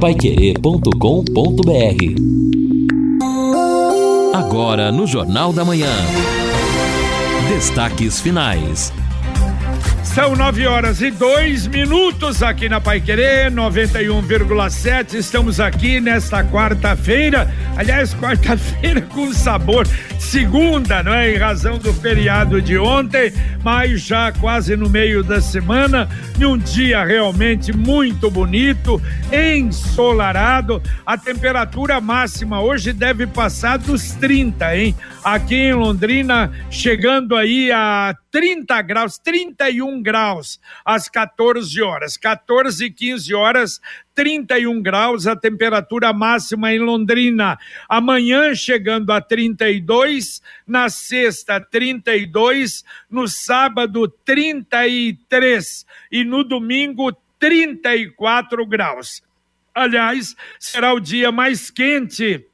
paiquerê.com.br Agora no Jornal da Manhã. Destaques finais. São nove horas e dois minutos aqui na Pai Querer 91,7. Estamos aqui nesta quarta-feira. Aliás, quarta-feira com sabor segunda, não é? Em razão do feriado de ontem, mas já quase no meio da semana, e um dia realmente muito bonito, ensolarado. A temperatura máxima hoje deve passar dos 30, hein? Aqui em Londrina, chegando aí a 30 graus, 31 graus às 14 horas. 14 e 15 horas, 31 graus a temperatura máxima em Londrina. Amanhã chegando a 32, na sexta 32, no sábado 33 e no domingo 34 graus. Aliás, será o dia mais quente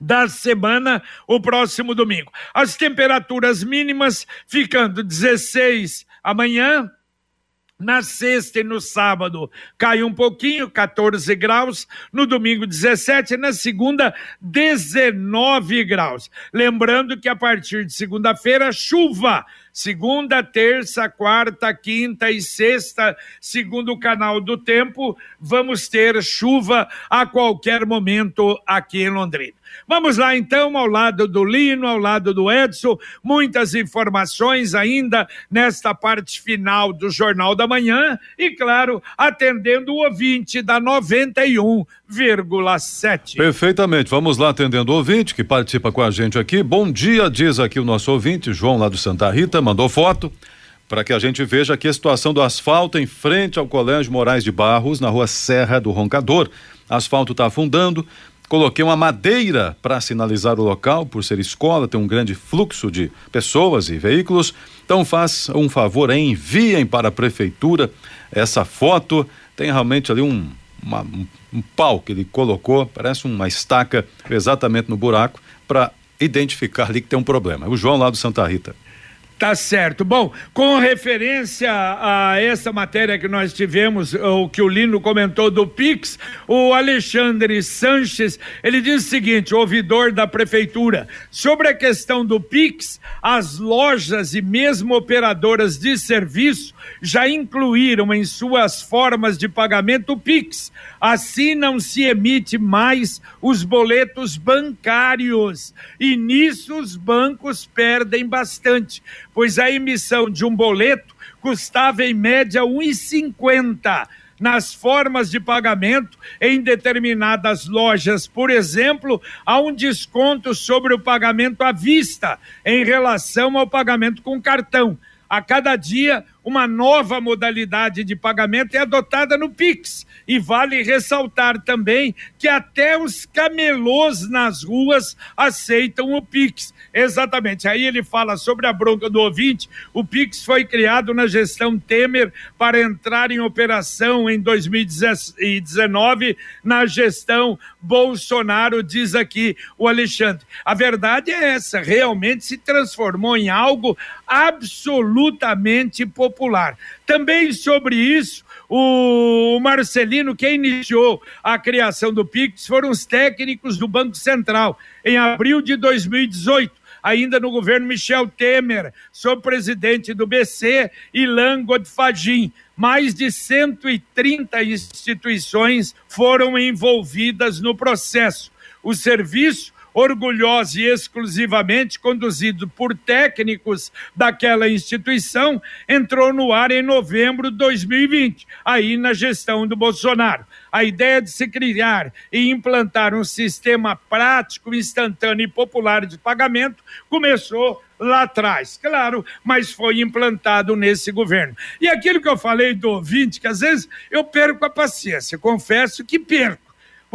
da semana, o próximo domingo. As temperaturas mínimas ficando 16 amanhã, na sexta e no sábado cai um pouquinho, 14 graus. No domingo, 17. Na segunda, 19 graus. Lembrando que a partir de segunda-feira, chuva. Segunda, terça, quarta, quinta e sexta, segundo o canal do tempo, vamos ter chuva a qualquer momento aqui em Londrina. Vamos lá então, ao lado do Lino, ao lado do Edson, muitas informações ainda nesta parte final do Jornal da Manhã e, claro, atendendo o ouvinte da 91,7. Perfeitamente. Vamos lá atendendo o ouvinte que participa com a gente aqui. Bom dia, diz aqui o nosso ouvinte, João lá do Santa Rita, mandou foto para que a gente veja aqui a situação do asfalto em frente ao Colégio Moraes de Barros, na rua Serra do Roncador. Asfalto está afundando, Coloquei uma madeira para sinalizar o local, por ser escola, tem um grande fluxo de pessoas e veículos. Então, faz um favor, enviem para a prefeitura essa foto. Tem realmente ali um, uma, um, um pau que ele colocou, parece uma estaca exatamente no buraco, para identificar ali que tem um problema. O João lá do Santa Rita. Tá certo. Bom, com referência a essa matéria que nós tivemos, o que o Lino comentou do Pix, o Alexandre Sanches, ele diz o seguinte, ouvidor da prefeitura, sobre a questão do Pix, as lojas e mesmo operadoras de serviço já incluíram em suas formas de pagamento o Pix. Assim não se emite mais os boletos bancários e nisso os bancos perdem bastante pois a emissão de um boleto custava em média R$ 1,50 nas formas de pagamento em determinadas lojas, por exemplo, há um desconto sobre o pagamento à vista em relação ao pagamento com cartão. A cada dia, uma nova modalidade de pagamento é adotada no Pix. E vale ressaltar também que até os camelôs nas ruas aceitam o Pix. Exatamente. Aí ele fala sobre a bronca do ouvinte. O Pix foi criado na gestão Temer para entrar em operação em 2019 na gestão Bolsonaro, diz aqui o Alexandre. A verdade é essa, realmente se transformou em algo absolutamente popular. Também sobre isso, o Marcelino, quem iniciou a criação do Pix foram os técnicos do Banco Central em abril de 2018 ainda no governo Michel Temer, sob presidente do BC, Ilan Godfagin. Mais de 130 instituições foram envolvidas no processo. O serviço orgulhosa e exclusivamente conduzido por técnicos daquela instituição, entrou no ar em novembro de 2020, aí na gestão do Bolsonaro. A ideia de se criar e implantar um sistema prático, instantâneo e popular de pagamento começou lá atrás, claro, mas foi implantado nesse governo. E aquilo que eu falei do ouvinte, que às vezes eu perco a paciência, confesso que perco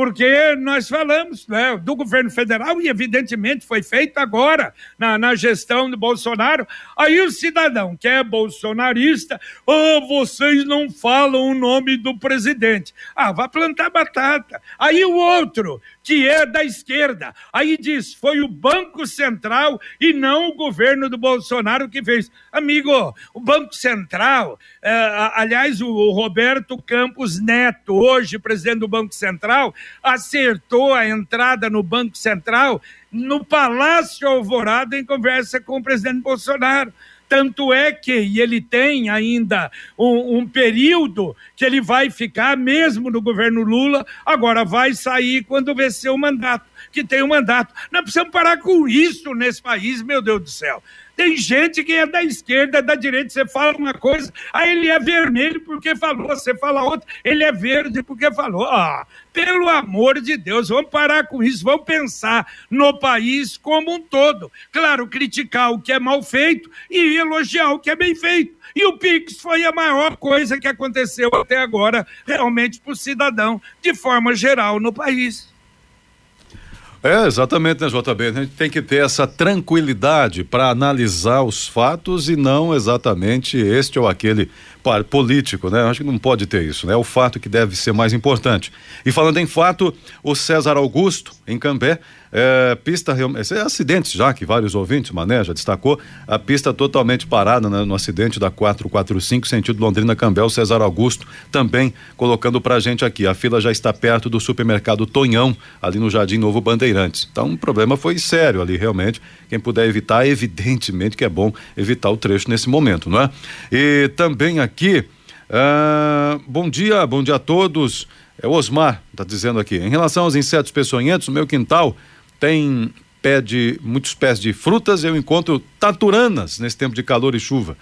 porque nós falamos né, do governo federal e, evidentemente, foi feito agora na, na gestão do Bolsonaro. Aí o cidadão que é bolsonarista, oh, vocês não falam o nome do presidente. Ah, vai plantar batata. Aí o outro, que é da esquerda, aí diz: foi o Banco Central e não o governo do Bolsonaro que fez. Amigo, o Banco Central, eh, aliás, o Roberto Campos Neto, hoje presidente do Banco Central, acertou a entrada no Banco Central no Palácio Alvorada em conversa com o presidente Bolsonaro. Tanto é que ele tem ainda um, um, período que ele vai ficar, mesmo no governo Lula, agora vai sair quando vencer o mandato, que tem o um mandato. Nós precisamos parar com isso nesse país, meu Deus do céu. Tem gente que é da esquerda, da direita, você fala uma coisa, aí ele é vermelho porque falou, você fala outra, ele é verde porque falou. Ah, pelo amor de Deus, vamos parar com isso, vamos pensar no país como um todo. Claro, criticar o que é mal feito e elogiar o que é bem feito. E o Pix foi a maior coisa que aconteceu até agora, realmente, para o cidadão, de forma geral, no país. É, exatamente, né, JB? A gente tem que ter essa tranquilidade para analisar os fatos e não exatamente este ou aquele político, né? Acho que não pode ter isso, né? É o fato que deve ser mais importante. E falando em fato, o César Augusto, em Cambé, é, pista, é acidentes já que vários ouvintes, Mané já destacou, a pista totalmente parada né, no acidente da 445, sentido Londrina-Cambé, o César Augusto também colocando pra gente aqui, a fila já está perto do supermercado Tonhão, ali no Jardim Novo Bandeirantes. Então o problema foi sério ali, realmente, quem puder evitar, evidentemente que é bom evitar o trecho nesse momento, não é? E também aqui, uh, bom dia, bom dia a todos, é o Osmar, está dizendo aqui, em relação aos insetos peçonhentos, no meu quintal, tem pé de muitos pés de frutas, eu encontro taturanas nesse tempo de calor e chuva.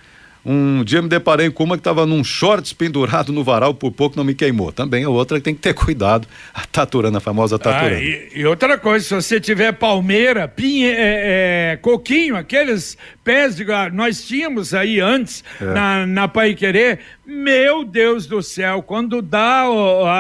Um dia me deparei com uma que estava num shorts pendurado no varal, por pouco não me queimou. Também a outra que tem que ter cuidado, a taturana, a famosa ah, taturana. Ah, e, e, outra coisa, se você tiver palmeira, pinhe, é, é, coquinho, aqueles pés de. Nós tínhamos aí antes, é. na, na Pai Querer, meu Deus do céu, quando dá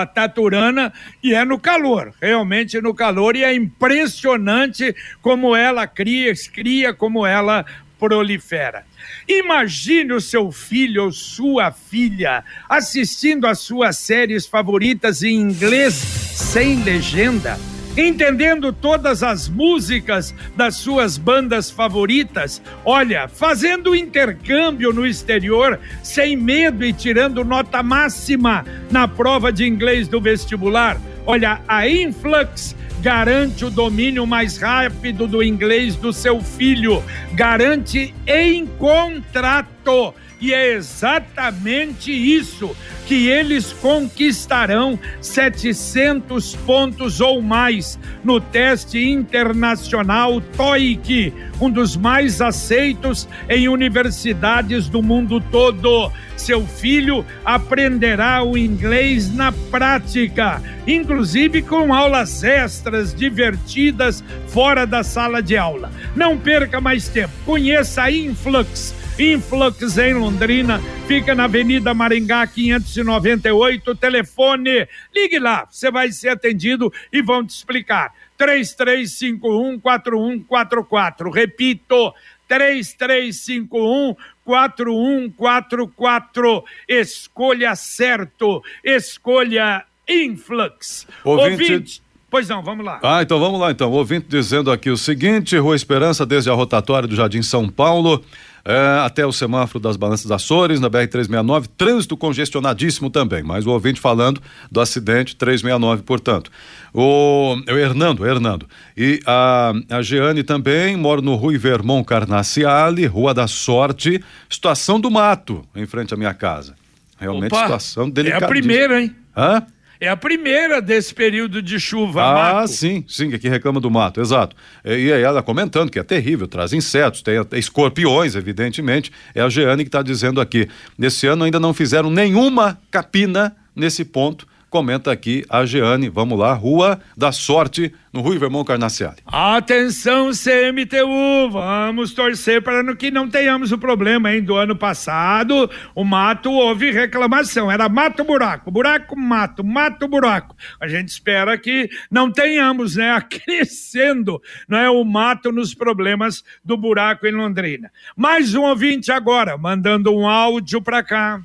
a taturana e é no calor, realmente no calor, e é impressionante como ela cria, cria, como ela prolifera. Imagine o seu filho ou sua filha assistindo às suas séries favoritas em inglês sem legenda, entendendo todas as músicas das suas bandas favoritas, olha, fazendo intercâmbio no exterior sem medo e tirando nota máxima na prova de inglês do vestibular. Olha, a Influx garante o domínio mais rápido do inglês do seu filho, garante em contrato. E é exatamente isso que eles conquistarão 700 pontos ou mais no teste internacional TOEIC, um dos mais aceitos em universidades do mundo todo. Seu filho aprenderá o inglês na prática, inclusive com aulas extras divertidas fora da sala de aula. Não perca mais tempo. Conheça a Influx Influx em Londrina, fica na Avenida Maringá 598, telefone, ligue lá, você vai ser atendido e vão te explicar. 33514144, repito, 3351 4144. Escolha certo. Escolha Influx. Ouvinte... Ouvinte. Pois não, vamos lá. Ah, então vamos lá então. Ouvinte dizendo aqui o seguinte: Rua Esperança, desde a rotatória do Jardim São Paulo é, até o semáforo das Balanças Açores, na BR-369, trânsito congestionadíssimo também, mas o ouvinte falando do acidente 369, portanto. O, o Hernando, Hernando. E a, a Jeane também, mora no Rui Vermont Carnaciale, Rua da Sorte, situação do mato, em frente à minha casa. Realmente Opa, situação delicada. É a primeira, hein? Hã? É a primeira desse período de chuva. Ah, mato. sim, sim, aqui reclama do mato, exato. E aí ela comentando que é terrível, traz insetos, tem escorpiões, evidentemente. É a Jeane que está dizendo aqui. Nesse ano ainda não fizeram nenhuma capina nesse ponto comenta aqui a Jeane. Vamos lá, Rua da Sorte, no Rui Vermont Carnaciale. Atenção, CMTU, vamos torcer para que não tenhamos o problema, hein? Do ano passado, o mato houve reclamação, era mato buraco, buraco mato, mato buraco. A gente espera que não tenhamos, né, acrescendo, não é, o mato nos problemas do buraco em Londrina. Mais um ouvinte agora, mandando um áudio para cá.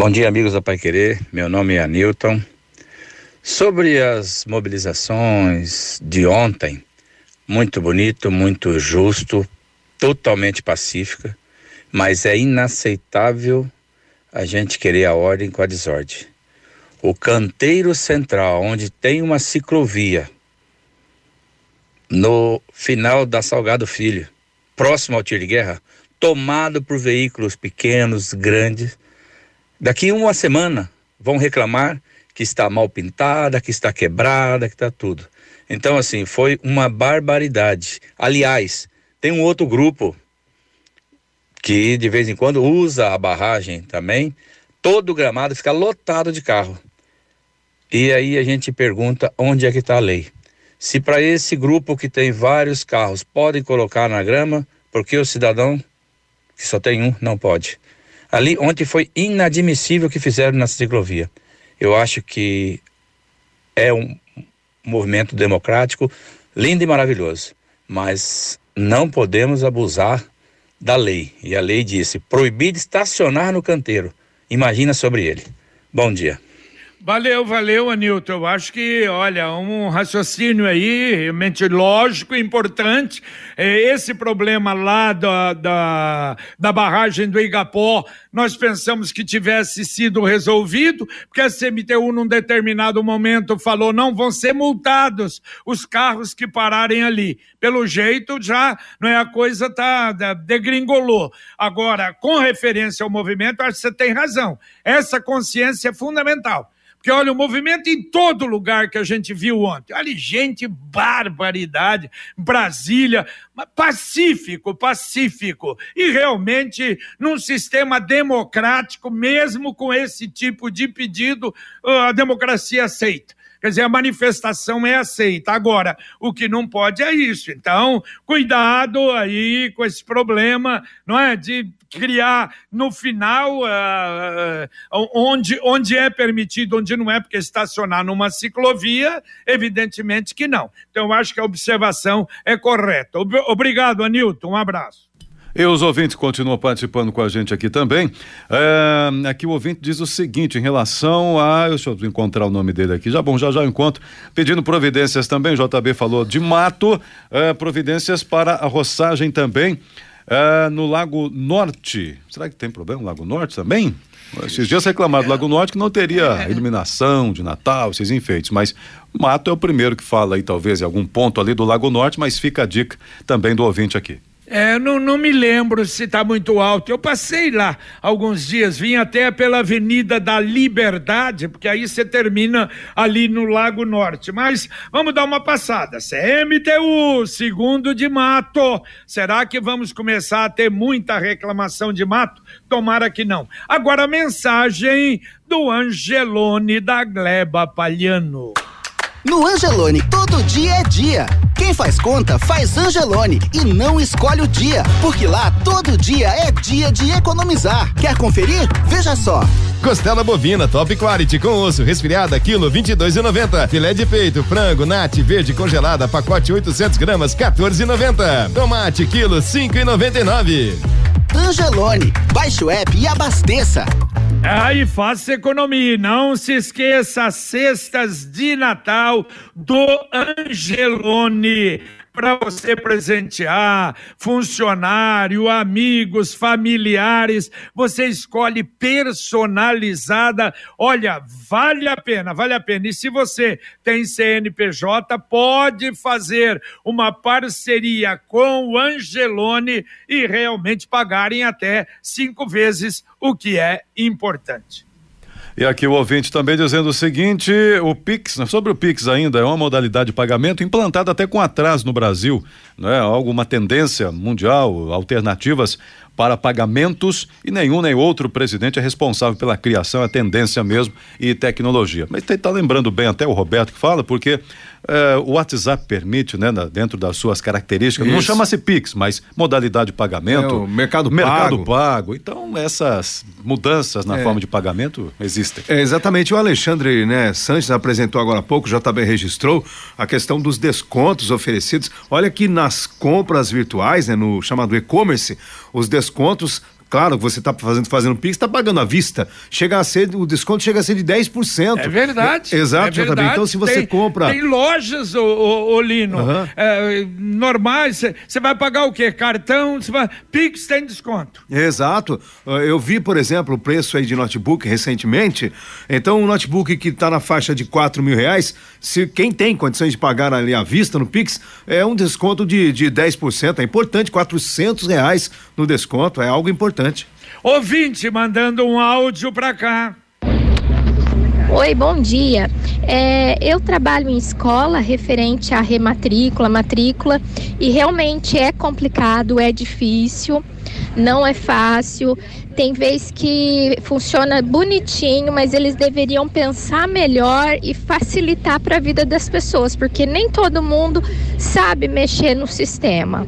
Bom dia, amigos da Pai Querer. Meu nome é Anilton. Sobre as mobilizações de ontem, muito bonito, muito justo, totalmente pacífica, mas é inaceitável a gente querer a ordem com a desordem. O canteiro central, onde tem uma ciclovia, no final da Salgado Filho, próximo ao tiro de guerra, tomado por veículos pequenos, grandes. Daqui uma semana vão reclamar que está mal pintada, que está quebrada, que está tudo. Então, assim, foi uma barbaridade. Aliás, tem um outro grupo que de vez em quando usa a barragem também. Todo o gramado fica lotado de carro. E aí a gente pergunta onde é que está a lei. Se para esse grupo que tem vários carros podem colocar na grama, por que o cidadão que só tem um não pode? Ali ontem foi inadmissível o que fizeram na ciclovia. Eu acho que é um movimento democrático lindo e maravilhoso, mas não podemos abusar da lei. E a lei disse: proibir de estacionar no canteiro. Imagina sobre ele. Bom dia. Valeu, valeu, Anilton. Eu acho que, olha, um raciocínio aí realmente lógico e importante. É, esse problema lá da, da, da barragem do Igapó, nós pensamos que tivesse sido resolvido, porque a CMTU, num determinado momento, falou: não vão ser multados os carros que pararem ali. Pelo jeito, já não é a coisa tá degringolou. Agora, com referência ao movimento, acho que você tem razão. Essa consciência é fundamental. Porque olha, o movimento em todo lugar que a gente viu ontem. Olha, gente, barbaridade. Brasília, pacífico, pacífico. E realmente, num sistema democrático, mesmo com esse tipo de pedido, a democracia aceita. Quer dizer, a manifestação é aceita. Agora, o que não pode é isso. Então, cuidado aí com esse problema, não é? De criar no final uh, onde, onde é permitido, onde não é, porque estacionar numa ciclovia, evidentemente que não. Então, eu acho que a observação é correta. Obrigado, Anilton. Um abraço. E os ouvintes continuam participando com a gente aqui também. É, aqui o ouvinte diz o seguinte em relação a. Deixa eu encontrar o nome dele aqui. Já bom, já já encontro. Pedindo providências também. JB falou de mato, é, providências para a roçagem também. É, no Lago Norte. Será que tem problema no Lago Norte também? Esses dias reclamaram do Lago Norte que não teria iluminação de Natal, esses enfeites, mas mato é o primeiro que fala aí, talvez, em algum ponto ali do Lago Norte, mas fica a dica também do ouvinte aqui. É, não, não me lembro se está muito alto. Eu passei lá alguns dias, vim até pela Avenida da Liberdade, porque aí você termina ali no Lago Norte. Mas vamos dar uma passada. CMTU, segundo de mato. Será que vamos começar a ter muita reclamação de mato? Tomara que não. Agora a mensagem do Angelone da Gleba Palhano. No Angelone, todo dia é dia. Quem faz conta faz Angelone e não escolhe o dia, porque lá todo dia é dia de economizar. Quer conferir? Veja só. Costela bovina top quality com osso resfriada quilo 22,90. Filé de peito frango nati verde congelada pacote 800 gramas 14,90. Tomate quilo 5,99. Angelone, baixe o app e abasteça. Aí faça economia. Não se esqueça, cestas de Natal do Angelone para você presentear funcionário, amigos, familiares. Você escolhe personalizada. Olha, vale a pena, vale a pena. E se você tem CNPJ, pode fazer uma parceria com o Angelone e realmente pagarem até cinco vezes, o que é importante. E aqui o ouvinte também dizendo o seguinte: o Pix, sobre o Pix ainda, é uma modalidade de pagamento implantada até com atraso no Brasil, né? Algo, tendência mundial, alternativas para pagamentos e nenhum nem outro presidente é responsável pela criação, a tendência mesmo e tecnologia. Mas está lembrando bem até o Roberto que fala, porque eh, o WhatsApp permite, né, na, dentro das suas características, não Isso. chama-se Pix, mas modalidade de pagamento. É, mercado mercado pago. pago. Então, essas mudanças na É. forma de pagamento existem. É, exatamente, o Alexandre né, Sanches apresentou agora há pouco, o JB registrou a questão dos descontos oferecidos. Olha que nas compras virtuais, né, no chamado e-commerce, os descontos descontos Claro, você está fazendo, fazendo Pix, está pagando à vista. Chega a ser, o desconto chega a ser de 10%. É verdade. Exato, é JB. verdade. Então, se você Tem- compra. Tem lojas, ô, ô, ô, Lino, Aham. é, normais. Você vai pagar o quê? Cartão? Cê vai... Pix tem desconto. Exato. Uh, Eu vi, por exemplo, o preço aí de notebook recentemente. Então, um notebook que está na faixa de quatro mil reais, se quem tem condições de pagar ali à vista no Pix, é um desconto de, de 10%. É importante, 400 reais no desconto, é algo importante. Ouvinte mandando um áudio pra cá. Oi, bom dia. É, eu trabalho em escola referente à rematrícula, matrícula, e realmente é complicado, é difícil, não é fácil. Tem vez que funciona bonitinho, mas eles deveriam pensar melhor e facilitar para a vida das pessoas, porque nem todo mundo sabe mexer no sistema.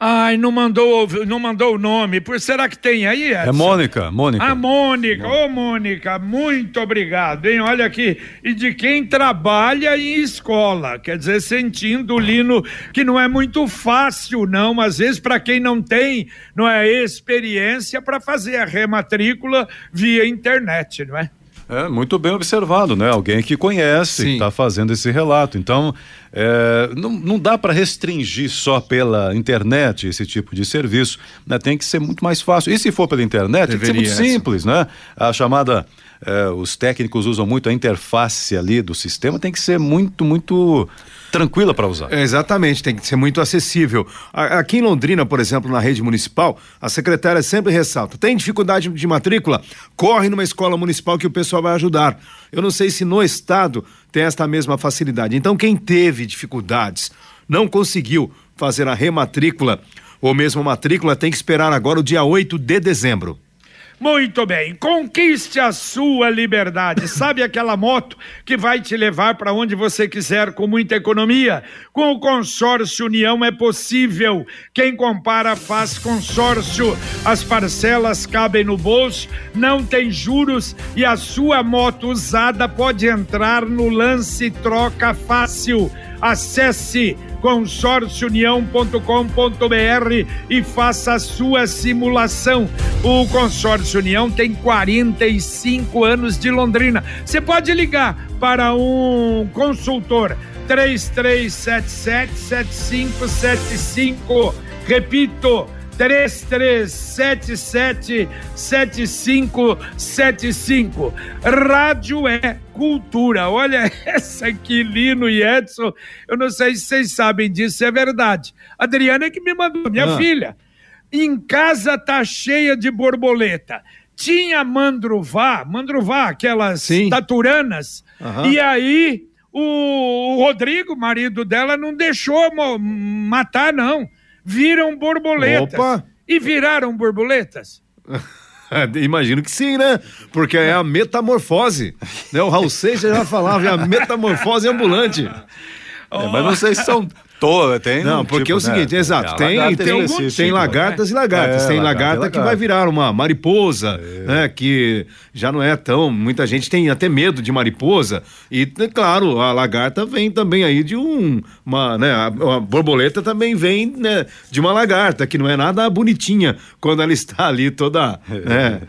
Ai, não mandou, não mandou o nome. Por será que tem aí? É Edson? Mônica, Mônica. A Mônica, ô Mônica, muito obrigado, hein? Olha aqui, e de quem trabalha em escola, quer dizer, sentindo o Lino que não é muito fácil, não, às vezes para quem não tem, não é experiência para fazer a rematrícula via internet, não é? É, muito bem observado, né? Alguém que conhece, está fazendo esse relato. Então, é, não, não dá para restringir só pela internet esse tipo de serviço, né? Tem que ser muito mais fácil. E se for pela internet, tem que ser muito Deveria, simples, né? A chamada, é, os técnicos usam muito a interface ali do sistema, tem que ser muito, muito tranquila para usar. Exatamente, tem que ser muito acessível. Aqui em Londrina, por exemplo, na rede municipal, a secretária sempre ressalta: tem dificuldade de matrícula? Corre numa escola municipal que o pessoal vai ajudar. Eu não sei se no estado tem esta mesma facilidade. Então, quem teve dificuldades, não conseguiu fazer a rematrícula ou mesmo matrícula, tem que esperar agora o dia 8 de dezembro. Muito bem, conquiste a sua liberdade. Sabe aquela moto que vai te levar para onde você quiser com muita economia? Com o consórcio União é possível. Quem compara faz consórcio. As parcelas cabem no bolso, não tem juros e a sua moto usada pode entrar no lance troca fácil. Acesse consórciounião.com.br e faça a sua simulação. O Consórcio União tem 45 anos de Londrina. Você pode ligar para um consultor 3377 7575. Repito, 3377 7575. Rádio é cultura. Olha essa aqui, Lino e Edson. Eu não sei se vocês sabem disso, é verdade. Adriana é que me mandou, minha Ah. filha. Em casa tá cheia de borboleta. Tinha mandruvá, mandruvá, aquelas taturanas. Aham. E aí o, o Rodrigo, marido dela, não deixou matar, não. Viram borboletas. Opa! E viraram borboletas? Imagino que sim, né? Porque é a metamorfose. Né? O Raul Seixas já falava, é a metamorfose ambulante. É, mas não sei se são todas, tem. Não, porque tipo, é o seguinte, né? exato, tem, lagarta tem, específica, tem né? lagartas e lagartas. É, tem lagarta lagarta, e que vai lagarta. virar uma mariposa, né? Que já não é tão. Muita gente tem até medo de mariposa. E, né, claro, a lagarta vem também aí de um. Uma, né, a, a borboleta também vem né, de uma lagarta, que não é nada bonitinha quando ela está ali toda. né,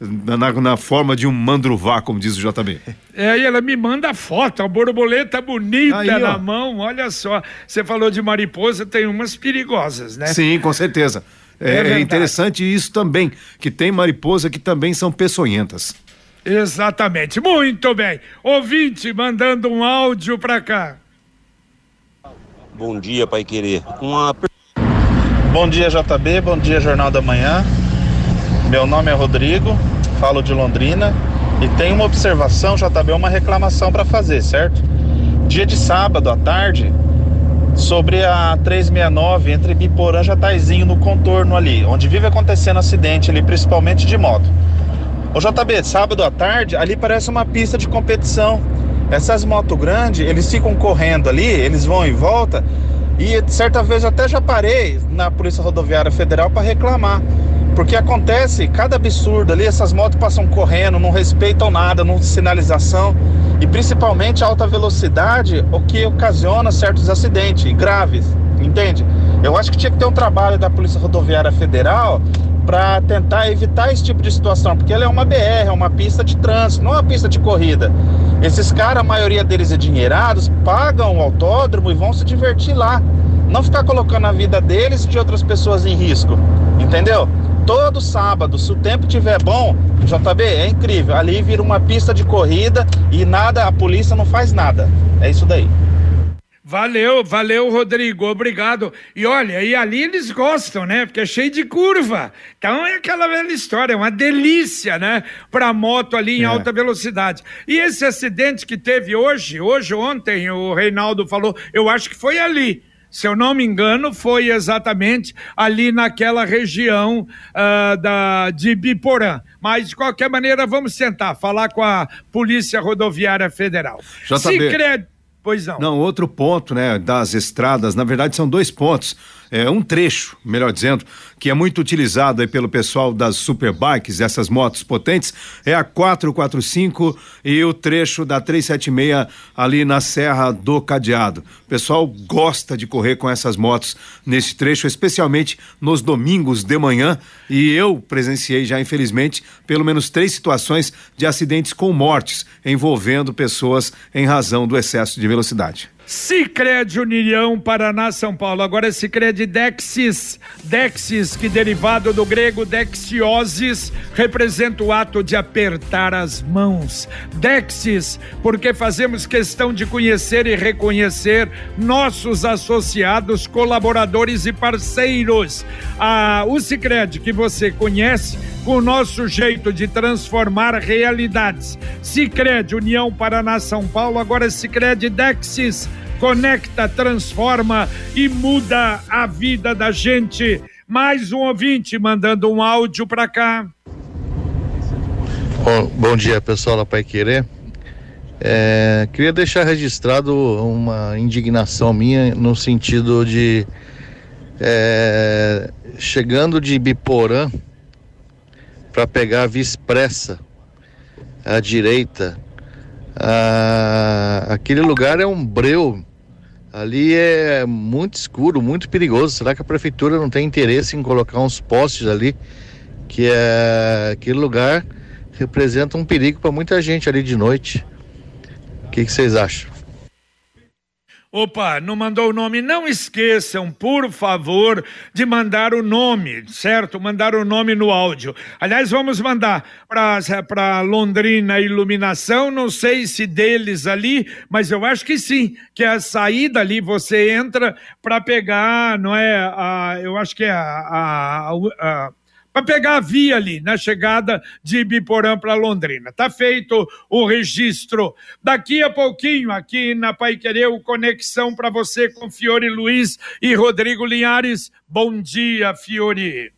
na, na forma de um mandruvá, como diz o JB. É, e ela me manda foto, a borboleta bonita Aí, ó. na mão, olha só. Você falou de mariposa, tem umas perigosas, né? Sim, com certeza. É É, é interessante isso também, que tem mariposa que também são peçonhentas. Exatamente. Muito bem. Ouvinte mandando um áudio pra cá. Bom dia, Pai Querer. Uma Bom dia, JB. Bom dia, Jornal da Manhã. Meu nome é Rodrigo, falo de Londrina e tenho uma observação, JB, uma reclamação para fazer, certo? Dia de sábado à tarde, sobre a 369 entre Biporã e Jataizinho no contorno ali, onde vive acontecendo acidente ali, principalmente de moto. O JB, sábado à tarde, ali parece uma pista de competição. Essas motos grandes, eles ficam correndo ali, eles vão e volta. E certa vez eu até já parei na Polícia Rodoviária Federal para reclamar. Porque acontece cada absurdo ali, essas motos passam correndo, não respeitam nada, não sinalização. E principalmente a alta velocidade, o que ocasiona certos acidentes graves, entende? Eu acho que tinha que ter um trabalho da Polícia Rodoviária Federal para tentar evitar esse tipo de situação, porque ela é uma BR, é uma pista de trânsito, não é uma pista de corrida. Esses caras, a maioria deles endinheirados, pagam o autódromo e vão se divertir lá. Não ficar colocando a vida deles e de outras pessoas em risco, entendeu? Todo sábado, se o tempo estiver bom, JB, é incrível. Ali vira uma pista de corrida e nada, a polícia não faz nada. É isso daí. Valeu, valeu, Rodrigo, obrigado. E olha, e ali eles gostam, né? Porque é cheio de curva. Então é aquela velha história, é uma delícia, né? Para moto ali em é. alta velocidade. E esse acidente que teve hoje, hoje, ontem, o Reinaldo falou, eu acho que foi ali. Se eu não me engano, foi exatamente ali naquela região uh, da, de Biporã. Mas, de qualquer maneira, vamos tentar falar com a Polícia Rodoviária Federal. JB. Se cre... Pois não. Não, outro ponto, né, das estradas, na verdade são dois pontos é, um trecho, melhor dizendo, que é muito utilizado aí pelo pessoal das superbikes, essas motos potentes, é a 445 e o trecho da 376 ali na Serra do Cadeado. O pessoal gosta de correr com essas motos nesse trecho, especialmente nos domingos de manhã, e eu presenciei já, infelizmente, pelo menos três situações de acidentes com mortes envolvendo pessoas em razão do excesso de velocidade. Cicred União Paraná São Paulo. Agora é Cicred Dexis. Dexis, que derivado do grego dexiosis, representa o ato de apertar as mãos. Dexis, porque fazemos questão de conhecer e reconhecer nossos associados, colaboradores e parceiros. Ah, o Cicred que você conhece com o nosso jeito de transformar realidades. Cicred União Paraná São Paulo, agora é Cicred Dexis conecta, transforma e muda a vida da gente. Mais um ouvinte mandando um áudio para cá. Bom, bom, dia, pessoal da Pai Querer. É, queria deixar registrado uma indignação minha no sentido de é, chegando de Biporã para pegar a Via Expressa à direita. aquele lugar é um breu Ali é muito escuro, muito perigoso. Será que a prefeitura não tem interesse em colocar uns postes ali? Que é aquele lugar representa um perigo para muita gente ali de noite. O que, que vocês acham? Opa, não mandou o nome? Não esqueçam, por favor, de mandar o nome, certo? Mandar o nome no áudio. Aliás, vamos mandar para Londrina Iluminação, não sei se deles ali, mas eu acho que sim, que é a saída ali, você entra para pegar, não é? A, eu acho que é a, a, a para pegar a via ali na chegada de Ibiporã para Londrina. Tá feito o registro. Daqui a pouquinho, aqui na Pai Querer, conexão para você com Fiore Luiz e Rodrigo Linhares. Bom dia, Fiore.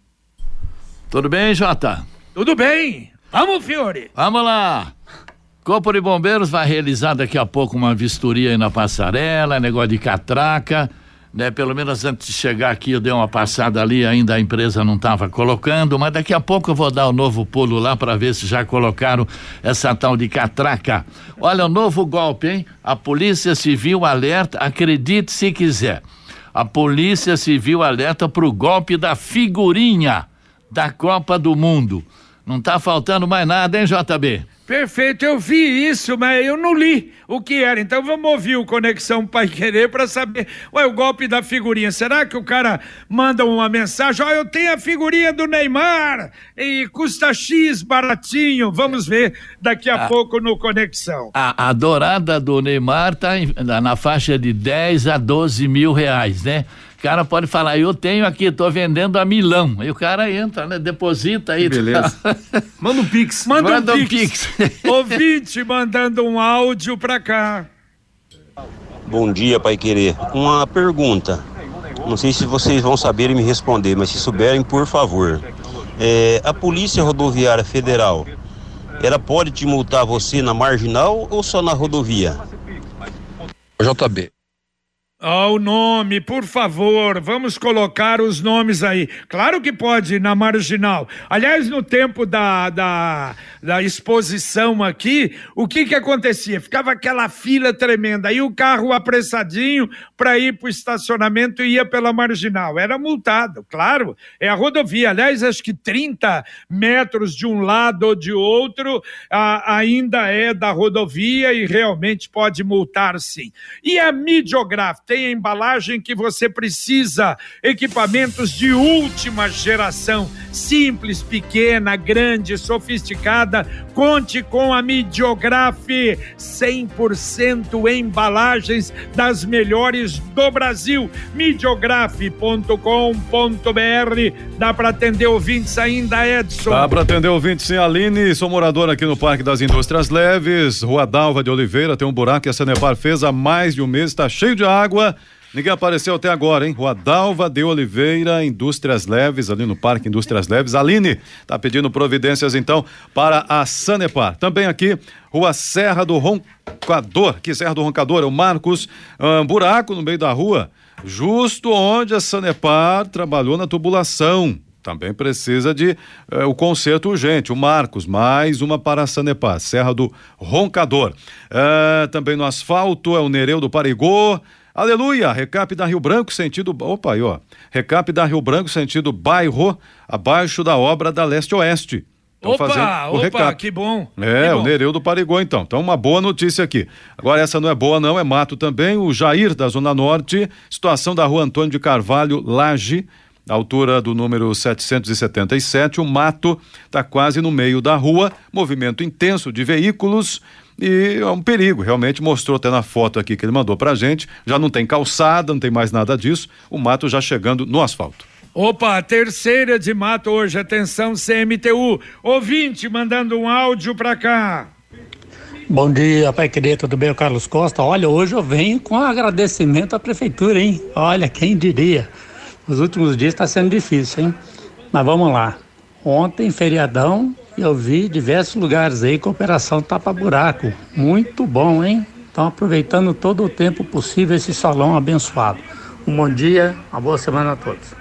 Tudo bem, Jota? Tudo bem. Vamos, Fiore. Vamos lá. Corpo de Bombeiros vai realizar daqui a pouco uma vistoria aí na passarela, negócio de catraca né? Pelo menos antes de chegar aqui eu dei uma passada ali, ainda a empresa não estava colocando, mas daqui a pouco eu vou dar o um novo pulo lá para ver se já colocaram essa tal de catraca. Olha o novo golpe, hein? A Polícia Civil alerta, acredite se quiser. A Polícia Civil alerta para o golpe da figurinha da Copa do Mundo. Não tá faltando mais nada, hein, JB? Perfeito, eu vi isso, mas eu não li o que era. Então vamos ouvir o Conexão Pai Querer para saber. Ué, o golpe da figurinha. Será que o cara manda uma mensagem? Ó, oh, eu tenho a figurinha do Neymar e custa X baratinho. Vamos ver daqui a, a pouco no Conexão. A, a dourada do Neymar tá em, na faixa de 10 a 12 mil reais, né? O cara pode falar, eu tenho aqui, estou vendendo a milão. Aí o cara entra, né? Deposita aí. Beleza. Tá. Manda um pix. Manda, Manda um pix. pix. Ouvinte mandando um áudio pra cá. Bom dia, Pai Querer. Uma pergunta. Não sei se vocês vão saber e me responder, mas se souberem, por favor. É, a Polícia Rodoviária Federal, ela pode te multar você na marginal ou só na rodovia? JB. Ah, o nome, por favor, vamos colocar os nomes aí. Claro que pode, na marginal. Aliás, no tempo da, da, da exposição aqui, o que que acontecia? Ficava aquela fila tremenda. Aí o carro apressadinho para ir para o estacionamento ia pela marginal. Era multado, claro. É a rodovia. Aliás, acho que 30 metros de um lado ou de outro ah, ainda é da rodovia e realmente pode multar sim. E a midiográfica? Tem a embalagem que você precisa, equipamentos de última geração, simples, pequena, grande, sofisticada. Conte com a Midiografe, 100% embalagens das melhores do Brasil. Midiografe.com.br. Dá para atender ouvintes ainda, Edson? Dá para atender ouvintes sim, Aline. Sou morador aqui no Parque das Indústrias Leves, Rua Dalva de Oliveira. Tem um buraco que a Sanepar fez há mais de um mês, está cheio de água. Ninguém apareceu até agora, hein? Rua Dalva de Oliveira, Indústrias Leves, ali no Parque Indústrias Leves. Aline tá pedindo providências então para a Sanepar. Também aqui, Rua Serra do Roncador, que Serra do Roncador, é o Marcos, um buraco no meio da rua, justo onde a Sanepar trabalhou na tubulação. Também precisa de eh, o conserto urgente. O Marcos, mais uma para a Sanepar, Serra do Roncador. Eh, também no asfalto é o Nereu do Parigô. Aleluia! Recap da Rio Branco, sentido. Opa, aí, ó. Recap da Rio Branco, sentido bairro, abaixo da obra da Leste-Oeste. Estão Opa, o opa, recap. que bom. É, que o bom. Nereu do Parigô, então. Então, uma boa notícia aqui. Agora, essa não é boa, não, é mato também. O Jair, da Zona Norte, situação da rua Antônio de Carvalho, Laje, altura do número 777. O mato está quase no meio da rua, movimento intenso de veículos. E é um perigo, realmente mostrou até na foto aqui que ele mandou pra gente. Já não tem calçada, não tem mais nada disso. O mato já chegando no asfalto. Opa, terceira de mato hoje, atenção CMTU. Ouvinte mandando um áudio pra cá. Bom dia, Pai Querer, tudo bem? O Carlos Costa. Olha, hoje eu venho com agradecimento à Prefeitura, hein? Olha, quem diria. Os últimos dias está sendo difícil, hein? Mas vamos lá. Ontem, feriadão, eu vi diversos lugares aí com operação tapa-buraco. Muito bom, hein? Estão aproveitando todo o tempo possível esse salão abençoado. Um bom dia, uma boa semana a todos.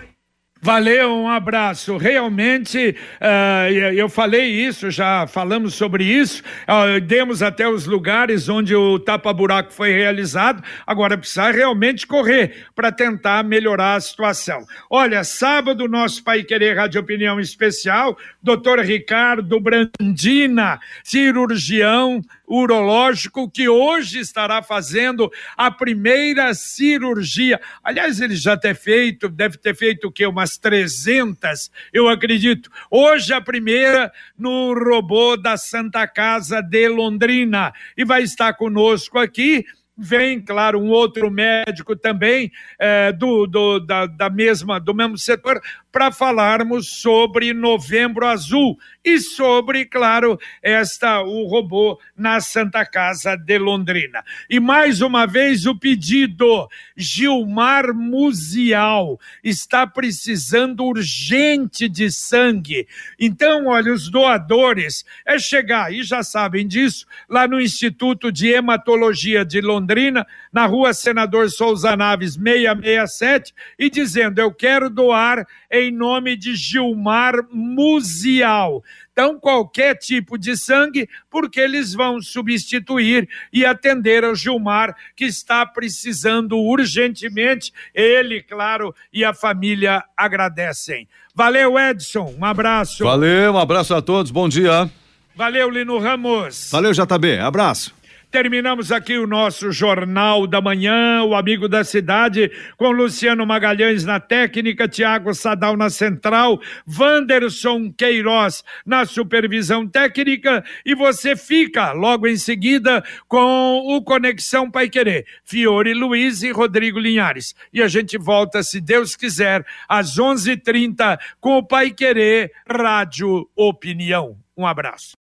Valeu, um abraço. Realmente, eh, eu falei isso, já falamos sobre isso, eh, demos até os lugares onde o tapa-buraco foi realizado, agora precisa realmente correr para tentar melhorar a situação. Olha, sábado, nosso Pai Querer Rádio Opinião Especial, doutor Ricardo Brandina, cirurgião urológico, que hoje estará fazendo a primeira cirurgia. Aliás, ele já ter feito, deve ter feito o quê? Umas 300, eu acredito. Hoje a primeira no robô da Santa Casa de Londrina. E vai estar conosco aqui vem, claro, um outro médico também eh, do, do, da, da mesma, do mesmo setor, para falarmos sobre Novembro Azul e sobre, claro, esta o robô na Santa Casa de Londrina. E mais uma vez o pedido, Gilmar Musial está precisando urgente de sangue. Então, olha, os doadores é chegar, e já sabem disso, lá no Instituto de Hematologia de Londrina, na rua Senador Souza Naves 667, e dizendo: Eu quero doar em nome de Gilmar Musial. Então, qualquer tipo de sangue, porque eles vão substituir e atender ao Gilmar, que está precisando urgentemente. Ele, claro, e a família agradecem. Valeu, Edson. Um abraço. Valeu, um abraço a todos, bom dia. Valeu, Lino Ramos. Valeu, JB. Abraço. Terminamos aqui o nosso Jornal da Manhã, o Amigo da Cidade, com Luciano Magalhães na técnica, Tiago Sadal na central, Wanderson Queiroz na supervisão técnica e você fica logo em seguida com o Conexão Pai Querer, Fiore Luiz e Rodrigo Linhares. E a gente volta, se Deus quiser, às 11:30 com o Pai Querer Rádio Opinião. Um abraço.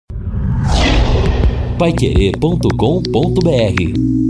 Paiquerê.com.br